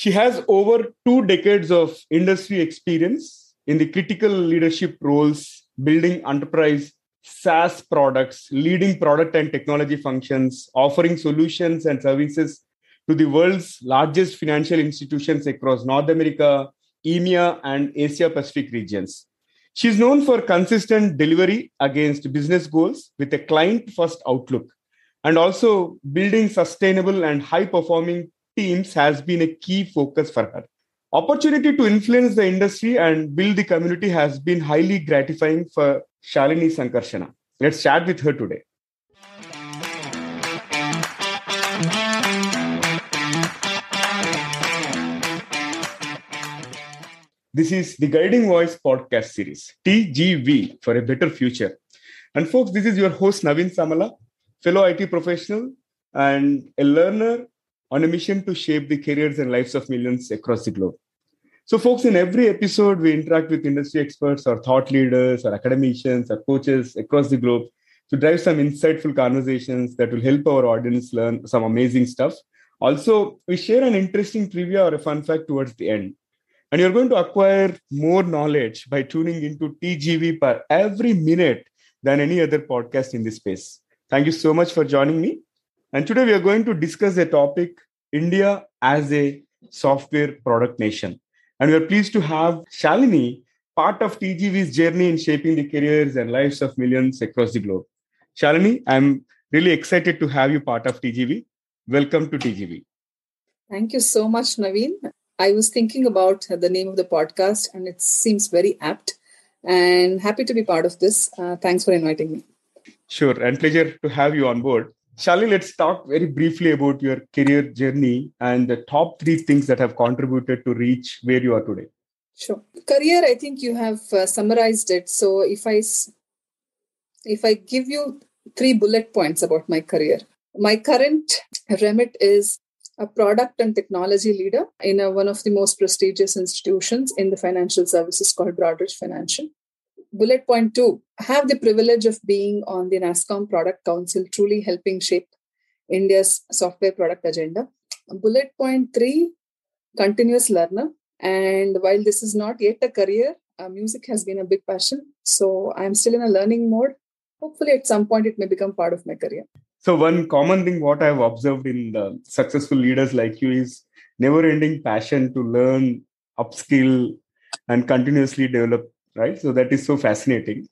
She has over two decades of industry experience in the critical leadership roles, building enterprise SaaS products, leading product and technology functions, offering solutions and services to the world's largest financial institutions across North America, EMEA, and Asia Pacific regions. She's known for consistent delivery against business goals with a client first outlook. And also, building sustainable and high performing teams has been a key focus for her. Opportunity to influence the industry and build the community has been highly gratifying for Shalini Sankarshana. Let's chat with her today. This is the Guiding Voice podcast series, TGV for a Better Future. And folks, this is your host, Naveen Samala, fellow IT professional and a learner on a mission to shape the careers and lives of millions across the globe. So, folks, in every episode, we interact with industry experts or thought leaders or academicians or coaches across the globe to drive some insightful conversations that will help our audience learn some amazing stuff. Also, we share an interesting trivia or a fun fact towards the end. And you're going to acquire more knowledge by tuning into TGV per every minute than any other podcast in this space. Thank you so much for joining me. And today we are going to discuss a topic India as a software product nation. And we are pleased to have Shalini, part of TGV's journey in shaping the careers and lives of millions across the globe. Shalini, I'm really excited to have you part of TGV. Welcome to TGV. Thank you so much, Naveen. I was thinking about the name of the podcast, and it seems very apt. And happy to be part of this. Uh, thanks for inviting me. Sure, and pleasure to have you on board. Shali, let's talk very briefly about your career journey and the top three things that have contributed to reach where you are today. Sure. Career, I think you have uh, summarized it. So if I if I give you three bullet points about my career, my current remit is a product and technology leader in a, one of the most prestigious institutions in the financial services called Broadridge Financial. Bullet point two, have the privilege of being on the NASSCOM Product Council, truly helping shape India's software product agenda. Bullet point three, continuous learner. And while this is not yet a career, uh, music has been a big passion. So I'm still in a learning mode. Hopefully, at some point, it may become part of my career. So one common thing what I've observed in the successful leaders like you is never-ending passion to learn, upskill, and continuously develop. Right. So that is so fascinating.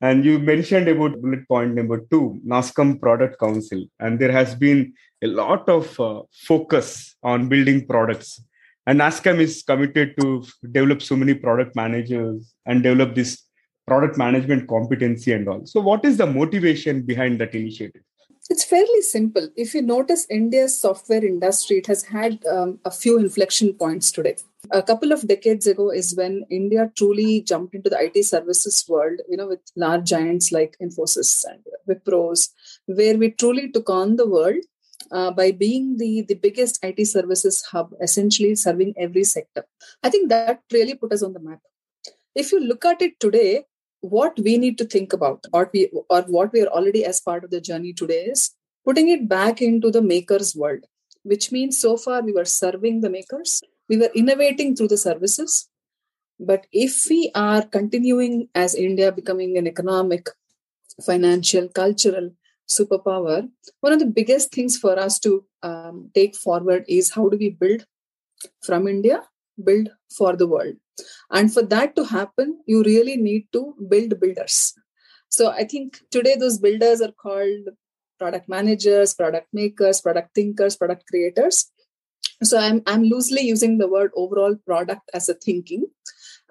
And you mentioned about bullet point number two, NASSCOM Product Council, and there has been a lot of uh, focus on building products. And NASSCOM is committed to develop so many product managers and develop this product management competency and all. So, what is the motivation behind that initiative? It's fairly simple. If you notice, India's software industry it has had um, a few inflection points today. A couple of decades ago is when India truly jumped into the IT services world. You know, with large giants like Infosys and Wipros, where we truly took on the world uh, by being the, the biggest IT services hub, essentially serving every sector. I think that really put us on the map. If you look at it today, what we need to think about or we or what we are already as part of the journey today is putting it back into the makers world which means so far we were serving the makers we were innovating through the services. But if we are continuing as india becoming an economic financial cultural superpower one of the biggest things for us to um, take forward is how do we build from india build for the world. And for that to happen you really need to build builders. So i think today those builders are called product managers product makers product thinkers product creators so i'm, I'm loosely using the word overall product as a thinking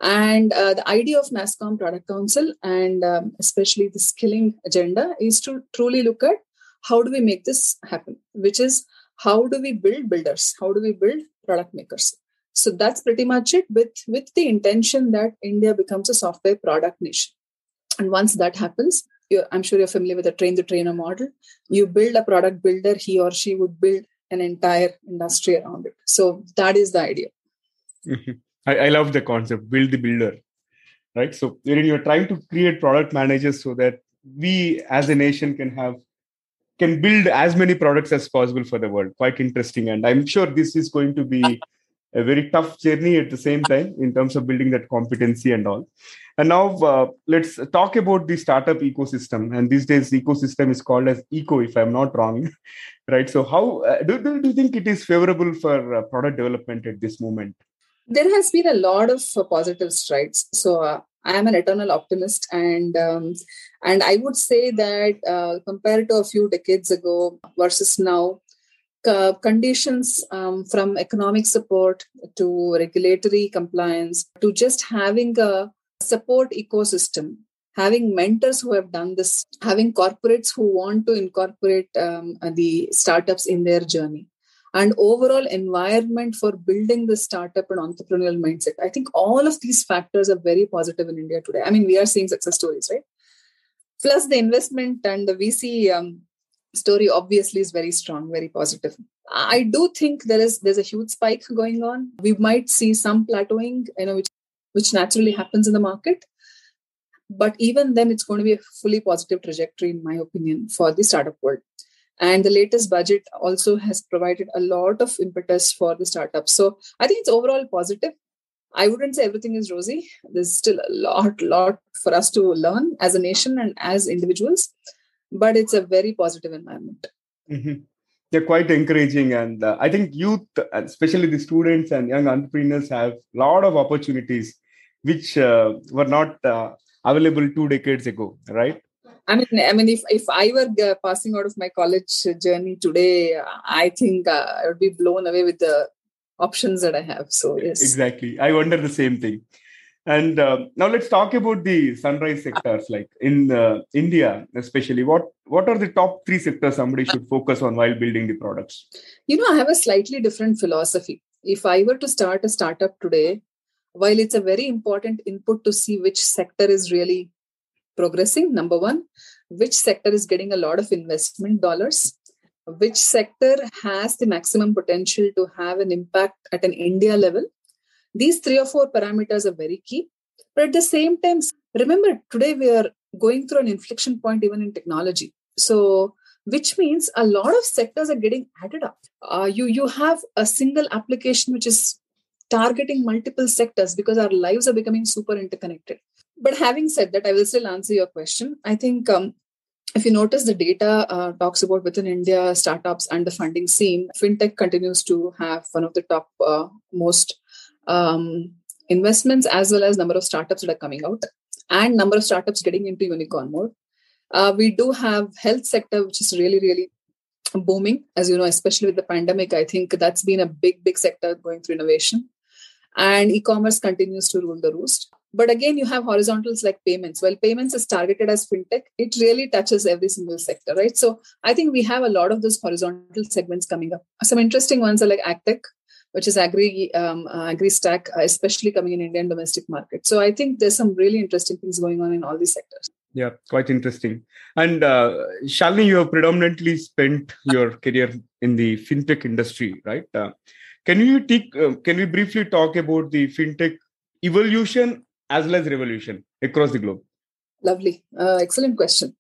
and uh, the idea of NASSCOM Product Council and um, especially the skilling agenda is to truly look at how do we make this happen, which is how do we build builders? How do we build product makers? So that's pretty much it with, with the intention that India becomes a software product nation. And once that happens, I'm sure you're familiar with the train the trainer model. You build a product builder, he or she would build an entire industry around it. So that is the idea. Mm-hmm. I, I love the concept, build the builder. Right. So you're trying to create product managers so that we as a nation can have can build as many products as possible for the world. Quite interesting. And I'm sure this is going to be a very tough journey at the same time in terms of building that competency and all. And now uh, let's talk about the startup ecosystem. And these days, ecosystem is called as eco, if I'm not wrong, right? So, how uh, do, do, do you think it is favorable for uh, product development at this moment? There has been a lot of positive strides. So, uh, I am an eternal optimist, and um, and I would say that uh, compared to a few decades ago versus now, uh, conditions um, from economic support to regulatory compliance to just having a support ecosystem having mentors who have done this having corporates who want to incorporate um, the startups in their journey and overall environment for building the startup and entrepreneurial mindset. I think all of these factors are very positive in india today. I mean we are seeing success stories right? Plus the investment and the vc um, story obviously is very strong very positive. I do think there is there's a huge spike going on. We might see some plateauing you know which which naturally happens in the market. But even then it's going to be a fully positive trajectory in my opinion for the startup world. And the latest budget also has provided a lot of impetus for the startups so i think it's overall positive. I wouldn't say everything is rosy. There's still a lot lot for us to learn as a nation and as individuals but it's a very positive environment. Mm-hmm. They're quite encouraging, and uh, I think youth, especially the students and young entrepreneurs, have a lot of opportunities which uh, were not uh, available two decades ago, right? I mean, I mean, if if I were uh, passing out of my college journey today, I think uh, I would be blown away with the options that I have. So yes, exactly. I wonder the same thing. And uh, now let's talk about the sunrise sectors, like in uh, India, especially. What what are the top three sectors somebody should focus on while building the products? You know, I have a slightly different philosophy. If I were to start a startup today, while it's a very important input to see which sector is really progressing, number one, which sector is getting a lot of investment dollars, which sector has the maximum potential to have an impact at an India level these three or four parameters are very key. But at the same time, remember, today we are going through an inflection point even in technology. So, which means a lot of sectors are getting added up. Uh, you you have a single application which is targeting multiple sectors because our lives are becoming super interconnected. But having said that, I will still answer your question. I think um, if you notice the data uh, talks about within India startups and the funding scene, fintech continues to have one of the top uh, most um, investments as well as number of startups that are coming out and number of startups getting into unicorn mode. Uh, we do have health sector which is really really booming. As you know especially with the pandemic i think that's been a big big sector going through innovation. And e-commerce continues to rule the roost. But again you have horizontals like payments. Well payments is targeted as fintech it really touches every single sector right? So i think we have a lot of those horizontal segments coming up. Some interesting ones are like agtech which is agri um, uh, agri stack, uh, especially coming in Indian domestic market. So I think there's some really interesting things going on in all these sectors. Yeah, quite interesting. And uh, Shalini, you have predominantly spent your career in the fintech industry, right? Uh, can you take? Uh, can we briefly talk about the fintech evolution as well as revolution across the globe? Lovely, uh, excellent question.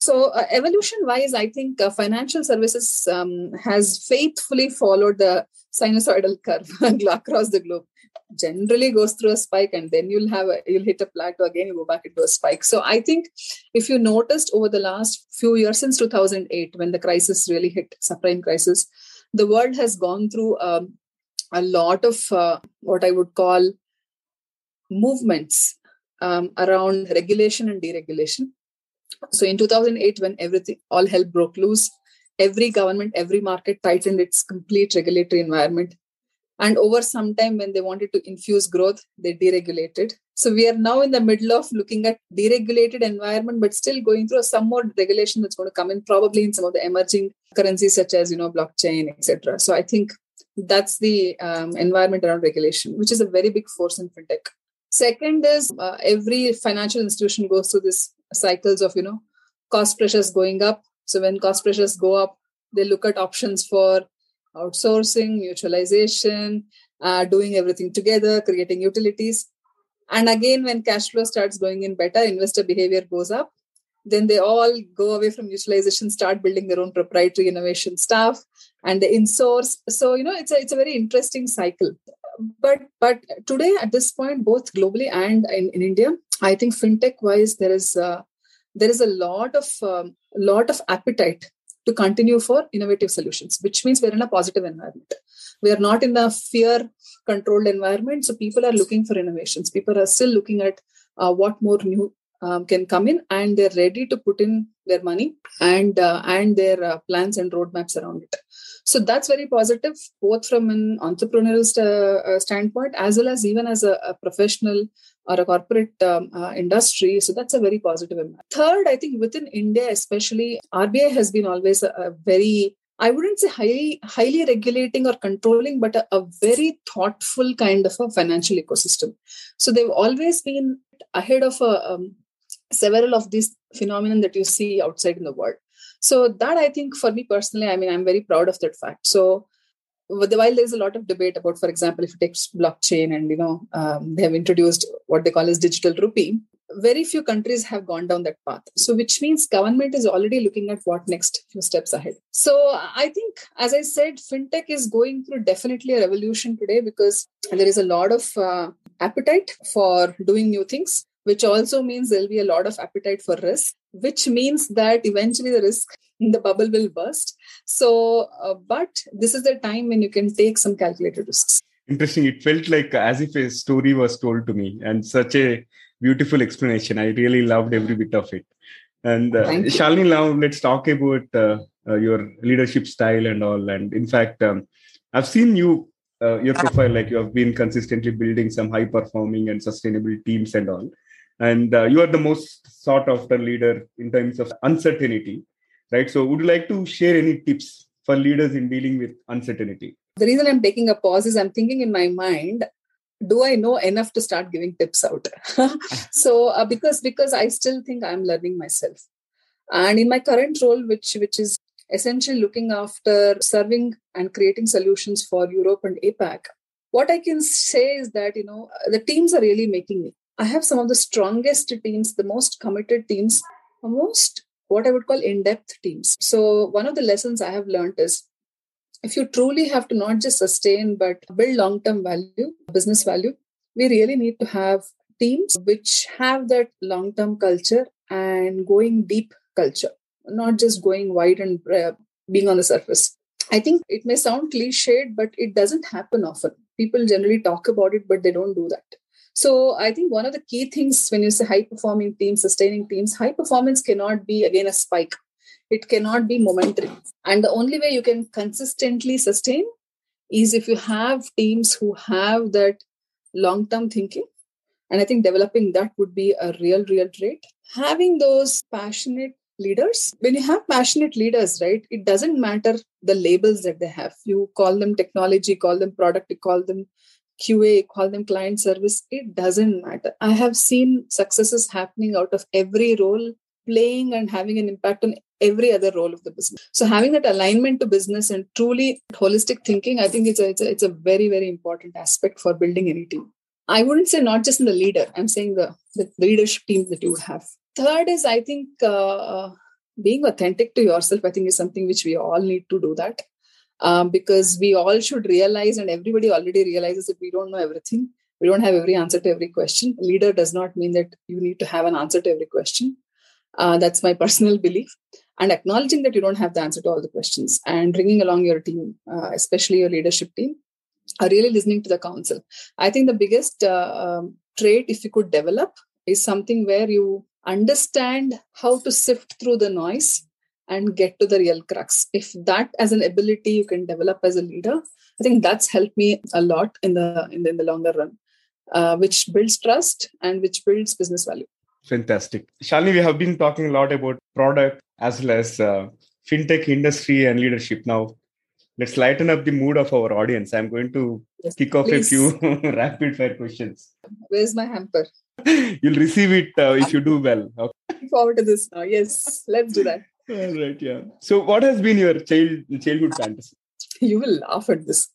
So, uh, evolution wise, I think uh, financial services um, has faithfully followed the sinusoidal curve across the globe. Generally goes through a spike and then you'll have a, you'll hit a plateau again you go back into a spike. So i think if you noticed over the last few years since 2008 when the crisis really hit subprime crisis the world has gone through um, a lot of uh, what i would call movements um, around regulation and deregulation so in 2008 when everything all hell broke loose every government, every market tightened its complete regulatory environment. And over some time, when they wanted to infuse growth, they deregulated. So we are now in the middle of looking at deregulated environment, but still going through some more regulation that's going to come in, probably in some of the emerging currencies such as you know blockchain, etc. So I think that's the um, environment around regulation, which is a very big force in fintech. Second is uh, every financial institution goes through this cycles of you know cost pressures going up so when cost pressures go up, they look at options for outsourcing, mutualization, uh, doing everything together, creating utilities. And again, when cash flow starts going in better, investor behavior goes up. Then they all go away from mutualization, start building their own proprietary innovation stuff, and they insource. So you know, it's a it's a very interesting cycle. But but today at this point, both globally and in, in India, I think fintech wise there is uh, there is a lot of um, lot of appetite to continue for innovative solutions, which means we're in a positive environment. We are not in the fear controlled environment. So people are looking for innovations. People are still looking at uh, what more new um, can come in, and they're ready to put in their money and uh, and their uh, plans and roadmaps around it. So that's very positive, both from an entrepreneurial st- uh, standpoint as well as even as a, a professional or a corporate um, uh, industry. So that's a very positive impact. Third, I think within India, especially, RBI has been always a, a very I wouldn't say highly highly regulating or controlling, but a, a, very thoughtful kind of a financial ecosystem. So they've always been ahead of a, um, several of these phenomenon that you see outside in the world. So that I think for me personally, I mean, I'm very proud of that fact. So while there's a lot of debate about, for example, if you take blockchain and you know um, they have introduced what they call as digital rupee, very few countries have gone down that path so which means government is already looking at what next few steps ahead so i think as i said fintech is going through definitely a revolution today because there is a lot of uh, appetite for doing new things which also means there'll be a lot of appetite for risk which means that eventually the risk in the bubble will burst so uh, but this is the time when you can take some calculated risks interesting it felt like as if a story was told to me and such a beautiful explanation. I really loved every bit of it. And uh, Shalini, now let's talk about uh, uh, your leadership style and all. And in fact, um, I've seen you, uh, your profile, like you have been consistently building some high performing and sustainable teams and all. And uh, you are the most sought after leader in terms of uncertainty, right? So, would you like to share any tips for leaders in dealing with uncertainty? The reason I'm taking a pause is I'm thinking in my mind do i know enough to start giving tips out so uh, because because i still think i'm learning myself and in my current role which which is essentially looking after serving and creating solutions for europe and apac what i can say is that you know the teams are really making me i have some of the strongest teams the most committed teams most what i would call in-depth teams so one of the lessons i have learned is if you truly have to not just sustain but build long term value, business value, we really need to have teams which have that long term culture and going deep culture, not just going wide and uh, being on the surface. I think it may sound cliched, but it doesn't happen often. People generally talk about it, but they don't do that. So I think one of the key things when you say high performing teams, sustaining teams, high performance cannot be again a spike. It cannot be momentary. And the only way you can consistently sustain is if you have teams who have that long term thinking. And i think developing that would be a real real trait. Having those passionate leaders when you have passionate leaders right it doesn't matter the labels that they have. You call them technology call them product you call them qa call them client service it doesn't matter i have seen successes happening out of every role playing and having an impact on every other role of the business. So having that alignment to business and truly holistic thinking, I think it's a, it's a, it's a very, very important aspect for building any team. I wouldn't say not just in the leader, I'm saying the, the leadership team that you have. Third is, I think, uh, being authentic to yourself, I think, is something which we all need to do that. Um, because we all should realize, and everybody already realizes that we don't know everything. We don't have every answer to every question. Leader does not mean that you need to have an answer to every question. Uh, that's my personal belief and acknowledging that you don't have the answer to all the questions and bringing along your team, uh, especially your leadership team, are really listening to the counsel. I think the biggest uh, um, trait, if you could develop, is something where you understand how to sift through the noise and get to the real crux. If that as an ability you can develop as a leader, I think that's helped me a lot in the in the, in the longer run, uh, which builds trust and which builds business value. Fantastic. Shalini, we have been talking a lot about product as well as uh, fintech industry and leadership. Now, let's lighten up the mood of our audience. I'm going to yes, kick off please. a few rapid fire questions. Where's my hamper? You'll receive it uh, if you do well. Okay. Looking forward to this now. Yes, let's do that. All right, yeah. So, what has been your child childhood fantasy? You will laugh at this.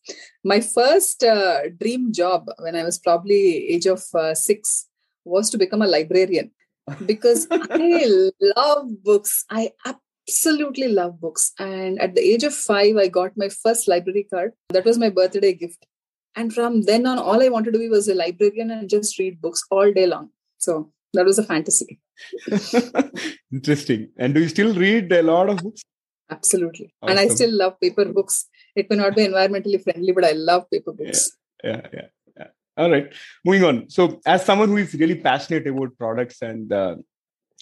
My first uh, dream job when I was probably age of uh, six was to become a librarian because I love books. I absolutely love books. And at the age of five, I got my first library card. That was my birthday gift. And from then on, all I wanted to be was a librarian and just read books all day long. So that was a fantasy. Interesting. And do you still read a lot of books? Absolutely. Awesome. And I still love paper books. It may not be environmentally friendly, but I love paper books. Yeah, yeah, yeah. yeah. All right. Moving on. So, as someone who is really passionate about products and uh,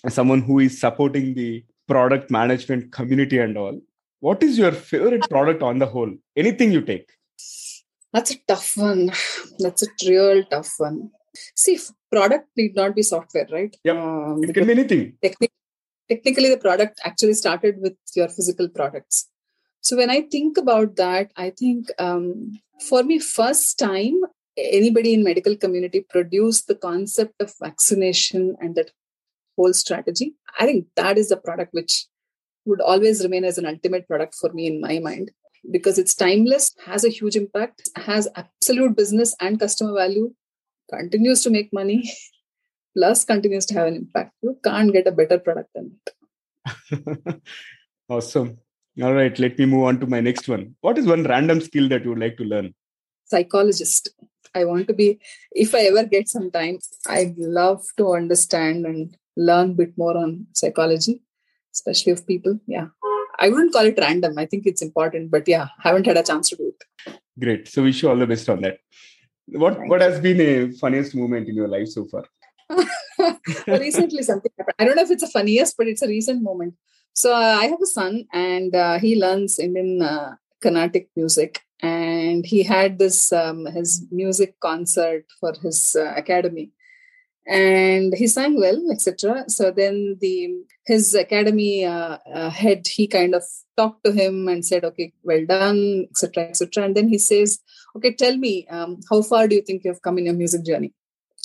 someone who is supporting the product management community and all, what is your favorite product on the whole? Anything you take? That's a tough one. That's a real tough one. See, product need not be software, right? Yeah, um, it can be anything. Technically, technically, the product actually started with your physical products. So when I think about that, I think um, for me, first time anybody in medical community produced the concept of vaccination and that whole strategy. I think that is the product which would always remain as an ultimate product for me in my mind because it's timeless, has a huge impact, has absolute business and customer value, continues to make money, plus continues to have an impact. You can't get a better product than that awesome. All right, let me move on to my next one. What is one random skill that you would like to learn? Psychologist. I want to be, if I ever get some time, I'd love to understand and learn a bit more on psychology, especially of people. Yeah. I wouldn't call it random. I think it's important, but yeah, haven't had a chance to do it. Great. So wish you all the best on that. What what has been a funniest moment in your life so far? recently something happened. I don't know if it's the funniest, but it's a recent moment. So uh, I have a son, and uh, he learns Indian uh, Carnatic music, and he had this um, his music concert for his uh, academy and he sang well etc so then the his academy uh, uh, head he kind of talked to him and said okay well done etc etc and then he says okay tell me um, how far do you think you have come in your music journey?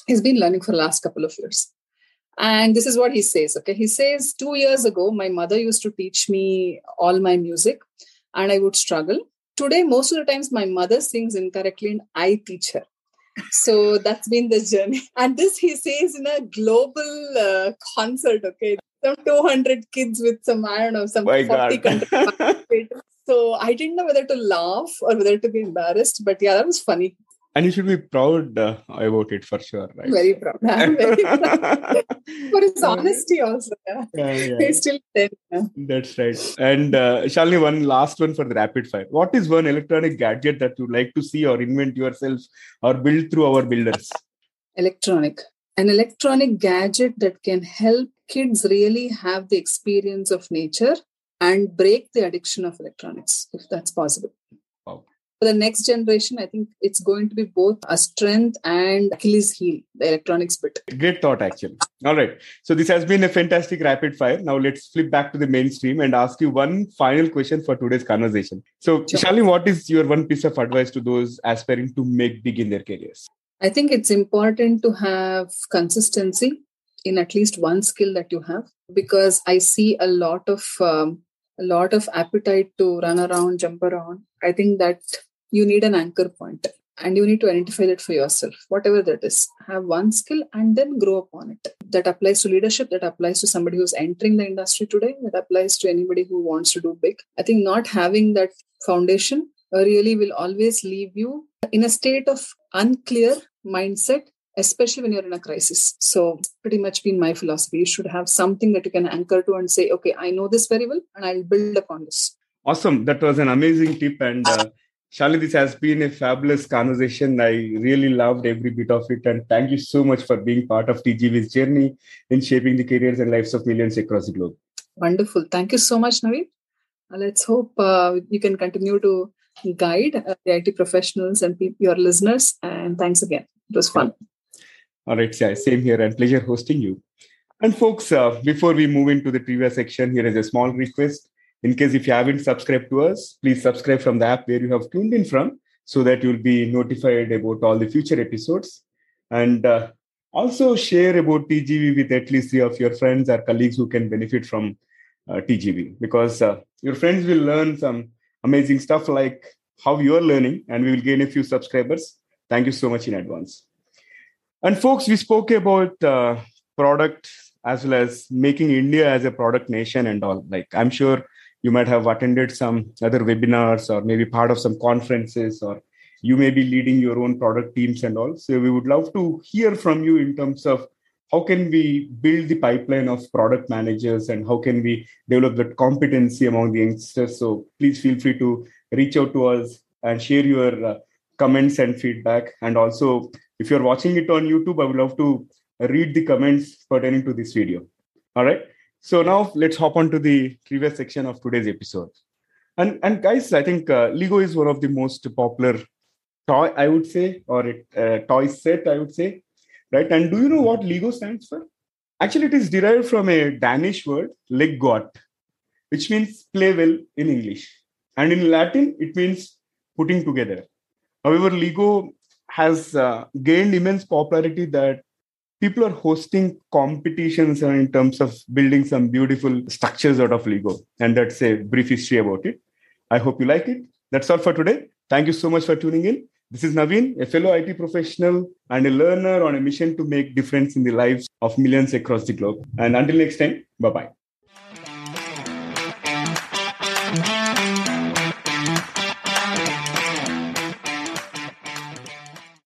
He's been learning for the last couple of years. And this is what he says okay? He says 2 years ago my mother used to teach me all my music and i would struggle. Today most of the times my mother sings incorrectly and i teach her so that's been the journey. And this he says in a global uh, concert okay some 200 kids with some i don't know some My 40 countries so i didn't know whether to laugh or whether to be embarrassed but yeah that was funny and you should be proud uh, about it for sure right? Very proud. I'm very proud. For his honesty also. Yeah, yeah, yeah. he's still 10 yeah. that's right. And uh, shalini one last one for the rapid fire. What is one electronic gadget that you'd like to see or invent yourself or build through our builders? Electronic. An electronic gadget that can help kids really have the experience of nature and break the addiction of electronics if that's possible for the next generation, I think it's going to be both a strength and Achilles heel, the electronics bit. Great thought, actually. All right. So this has been a fantastic rapid fire. Now let's flip back to the mainstream and ask you one final question for today's conversation. So, sure. Shalini, what is your one piece of advice to those aspiring to make big in their careers? I think it's important to have consistency in at least one skill that you have because I see a lot of um, a lot of appetite to run around, jump around. I think that you need an anchor point and you need to identify that for yourself whatever that is. Have one skill and then grow upon it. That applies to leadership that applies to somebody who's entering the industry today that applies to anybody who wants to do big. I think not having that foundation really will always leave you in a state of unclear mindset especially when you're in a crisis. So pretty much been my philosophy. You should have something that you can anchor to and say okay i know this very well and i'll build upon this. Awesome. That was an amazing tip and uh, Shalini, this has been a fabulous conversation. I really loved every bit of it. And thank you so much for being part of TGV's journey in shaping the careers and lives of millions across the globe. Wonderful. Thank you so much, Naveen. Uh, let's hope uh, you can continue to guide uh, the IT professionals and your listeners. And thanks again. It was fun. All right. Yeah, same here. And pleasure hosting you. And folks, uh, before we move into the previous section, here is a small request in case if you haven't subscribed to us, please subscribe from the app where you have tuned in from so that you'll be notified about all the future episodes. And uh, also share about TGV with at least three of your friends or colleagues who can benefit from uh, TGV because uh, your friends will learn some amazing stuff like how you're learning and we will gain a few subscribers. Thank you so much in advance. And folks, we spoke about uh, product as well as making India as a product nation and all. Like I'm sure you might have attended some other webinars or maybe part of some conferences or you may be leading your own product teams and all. So we would love to hear from you in terms of how can we build the pipeline of product managers and how can we develop that competency among the youngsters. So please feel free to reach out to us and share your uh, comments and feedback. And also, if you're watching it on YouTube, I would love to read the comments pertaining to this video. All right. So now let's hop on to the previous section of today's episode. And and guys, I think uh, Lego is one of the most popular toy, I would say, or uh, toy set, I would say, right? And do you know what Lego stands for? Actually, it is derived from a Danish word, leg godt, which means play well in English. And in Latin, it means putting together. However, Lego has uh, gained immense popularity that people are hosting competitions uh, in terms of building some beautiful structures out of Lego. And that's a brief history about it. I hope you like it. That's all for today. Thank you so much for tuning in. This is Naveen, a fellow IT professional and a learner on a mission to make difference in the lives of millions across the globe. And until next time, bye bye